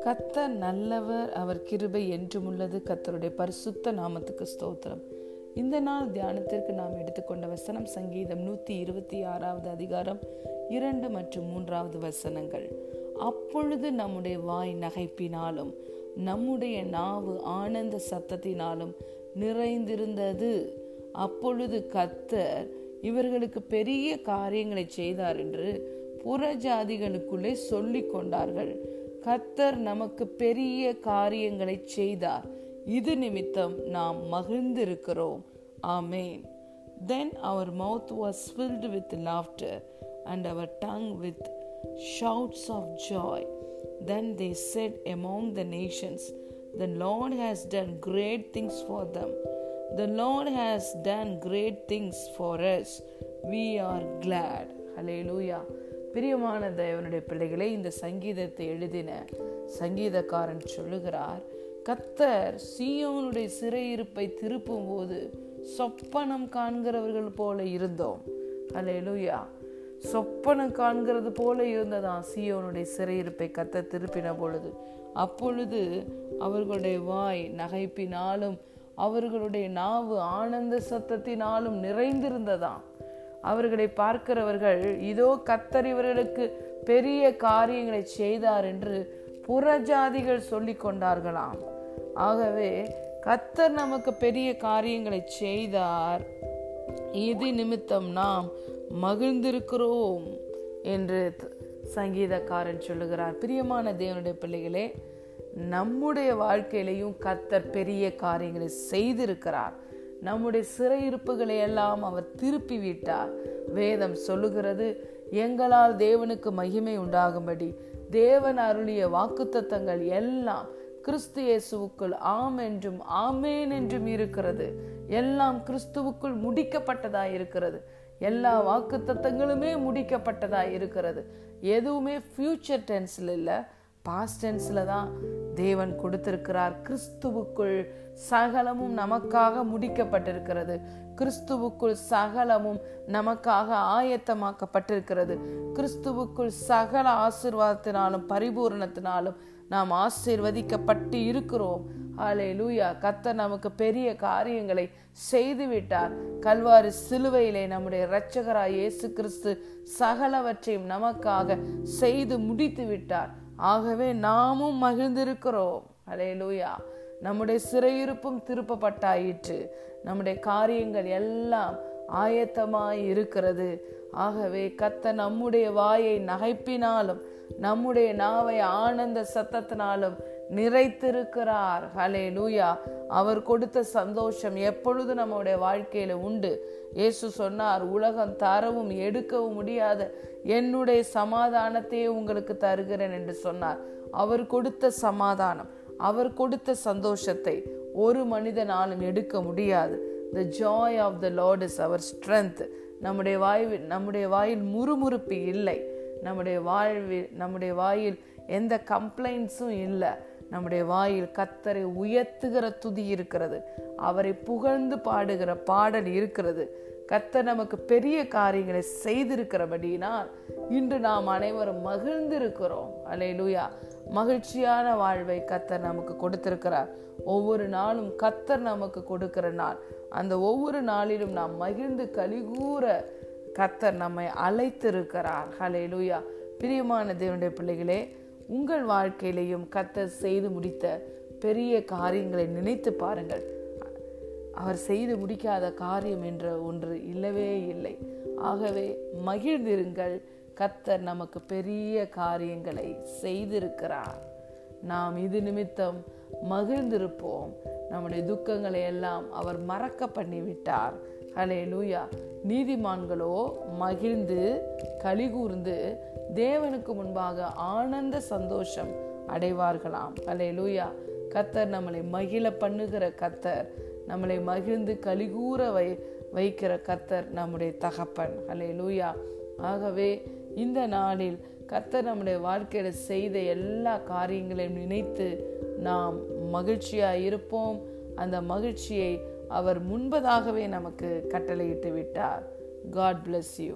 கத்தர் நல்லவர் அவர் கிருபை என்றும் உள்ளது. கத்தருடைய பரிசுத்த நாமத்துக்கு ஸ்தோத்திரம். இந்த நாள் தியானத்திற்கு நாம் எடுத்துக்கொண்ட வசனம் சங்கீதம் நூத்தி இருபத்தி ஆறாவது அதிகாரம் இரண்டு மற்றும் மூன்றாவது வசனங்கள். அப்பொழுது நம்முடைய வாய் நகைப்பினாலும் நம்முடைய நாவு ஆனந்த சத்தத்தினாலும் நிறைந்திருந்தது. அப்பொழுது கத்தர் இவர்களுக்கு பெரிய காரியங்களை செய்தார் என்று புற ஜாதிகளுக்குள்ளே சொல்லிக் கொண்டார்கள். கத்தர் நமக்கு பெரிய காரியங்களை செய்தார். இது நிமித்தம் நாம் மகிழ்ந்திருக்கிறோம். ஆமேன். Then our mouth was filled with laughter and our tongue with shouts of joy then they said among the nations the Lord has done great things for them The Lord has done great things for us. We are glad. Hallelujah. லூயா பிரியமான தேவனுடைய பிள்ளைகளை இந்த சங்கீதத்தை எழுதின சங்கீதக்காரன் சொல்லுகிறார் கத்தர் சீயோனுடைய சிறையிருப்பை திருப்பும் போது சொப்பனம் காண்கிறவர்கள் போல இருந்தோம் அலையலுயா லூயா சொப்பனம் காண்கிறது போல இருந்ததான் சீயோனுடைய சிறையிருப்பை கத்த திருப்பின பொழுது அப்பொழுது அவர்களுடைய வாய் நகைப்பினாலும் அவர்களுடைய நாவு ஆனந்த சத்தத்தினாலும் நிறைந்திருந்ததாம். அவர்களை பார்க்கிறவர்கள் இதோ கத்தர் இவர்களுக்கு பெரிய காரியங்களை செய்தார் என்று புறஜாதிகள் சொல்லி கொண்டார்களாம். ஆகவே கத்தர் நமக்கு பெரிய காரியங்களை செய்தார். இது நிமித்தம் நாம் மகிழ்ந்திருக்கிறோம் என்று சங்கீதக்காரன் சொல்லுகிறார். பிரியமான தேவனுடைய பிள்ளைகளே நம்முடைய வாழ்க்கையிலையும் கத்தர் பெரிய காரியங்களை செய்திருக்கிறார். நம்முடைய சிறையிருப்புகளை எல்லாம் அவர் திருப்பி விட்டார் வேதம் சொல்லுகிறது எங்களால் தேவனுக்கு மகிமை உண்டாகும்படி தேவன் அருளிய வாக்குத்தத்தங்கள் எல்லாம் கிறிஸ்து இயேசுவுக்குள் ஆம் என்றும் ஆமேன் என்றும் இருக்கிறது. எல்லாம் கிறிஸ்துவுக்குள் முடிக்கப்பட்டதா இருக்கிறது. எல்லா வாக்குத்தத்தங்களுமே முடிக்கப்பட்டதா இருக்கிறது. எதுவுமே ஃபியூச்சர் டென்ஸில் இல்லை. பாஸ்டென்ஸில் தான் தேவன் கொடுத்திருக்கிறார். கிறிஸ்துவுக்குள் சகலமும் நமக்காக முடிக்கப்பட்டிருக்கிறது. கிறிஸ்துவுக்குள் சகலமும் நமக்காக ஆயத்தமாக்கப்பட்டிருக்கிறது. கிறிஸ்துவுக்குள் சகல ஆசிர்வாதத்தினாலும் பரிபூரணத்தினாலும் நாம் ஆசிர்வதிக்கப்பட்டு இருக்கிறோம். ஆலே லூயா கத்த நமக்கு பெரிய காரியங்களை செய்து விட்டார் கல்வாரி சிலுவையிலே நம்முடைய இரட்சகராய் இயேசு கிறிஸ்து சகலவற்றையும் நமக்காக செய்து முடித்து விட்டார் ஆகவே நாமும் மகிழ்ந்திருக்கிறோம். அலே லூயா நம்முடைய சிறையிருப்பும் திருப்பப்பட்டாயிற்று. நம்முடைய காரியங்கள் எல்லாம் ஆயத்தமாய் இருக்கிறது. ஆகவே கத்த நம்முடைய வாயை நகைப்பினாலும் நம்முடைய நாவை ஆனந்த சத்தத்தினாலும் நிறைத்திருக்கிறார். ஹலே லூயா அவர் கொடுத்த சந்தோஷம் எப்பொழுது நம்முடைய வாழ்க்கையில உண்டு? இயேசு சொன்னார் உலகம் தரவும் எடுக்கவும் முடியாத. என்னுடைய சமாதானத்தையே உங்களுக்கு தருகிறேன் என்று சொன்னார். அவர் கொடுத்த சமாதானம் அவர் கொடுத்த சந்தோஷத்தை ஒரு மனிதனாலும் எடுக்க முடியாது. The joy of the Lord is our strength நம்முடைய வாயில் நம்முடைய வாயில் முறுமுறுப்பு இல்லை. நம்முடைய வாழ்வில் நம்முடைய வாயில் எந்த கம்ப்ளைண்ட்ஸும் இல்லை. நம்முடைய வாயில் கத்தரை உயர்த்துகிற துதி இருக்கிறது. அவரை புகழ்ந்து பாடுகிற பாடல் இருக்கிறது. கத்தர் நமக்கு பெரிய காரியங்களை செய்திருக்கிறபடினால் இன்று நாம் அனைவரும் மகிழ்ந்திருக்கிறோம். அலை லூயா மகிழ்ச்சியான வாழ்வை கத்தர் நமக்கு கொடுத்திருக்கிறார். ஒவ்வொரு நாளும் கத்தர் நமக்கு கொடுக்கிற நாள். அந்த ஒவ்வொரு நாளிலும் நாம் மகிழ்ந்து கலிகூற கத்தர் நம்மை அழைத்திருக்கிறார். ஹலே லூயா பிரியமான தேவனுடைய பிள்ளைகளே உங்கள் வாழ்க்கையிலையும் கத்தர் செய்து முடித்த பெரிய காரியங்களை நினைத்து பாருங்கள். அவர் செய்து முடிக்காத காரியம் என்ற ஒன்று இல்லவே இல்லை. ஆகவே மகிழ்ந்திருங்கள். கத்தர் நமக்கு பெரிய காரியங்களை செய்திருக்கிறார். நாம் இது நிமித்தம் மகிழ்ந்திருப்போம். நம்முடைய துக்கங்களை எல்லாம் அவர் மறக்க பண்ணிவிட்டார் ஹலே லூயா நீதிமான்களோ மகிழ்ந்து கலிகூர்ந்து தேவனுக்கு முன்பாக ஆனந்த சந்தோஷம் அடைவார்களாம். ஹலே லூயா கத்தர் நம்மளை மகிழ பண்ணுகிற கத்தர் நம்மளை மகிழ்ந்து கலிகூற வை வைக்கிற கத்தர் நம்முடைய தகப்பன். ஹலே லூயா ஆகவே இந்த நாளில் கத்தர் நம்முடைய வாழ்க்கையில் செய்த எல்லா காரியங்களையும் நினைத்து நாம் மகிழ்ச்சியாக இருப்போம். அந்த மகிழ்ச்சியை அவர் முன்பதாகவே நமக்கு கட்டளையிட்டு விட்டார். God bless you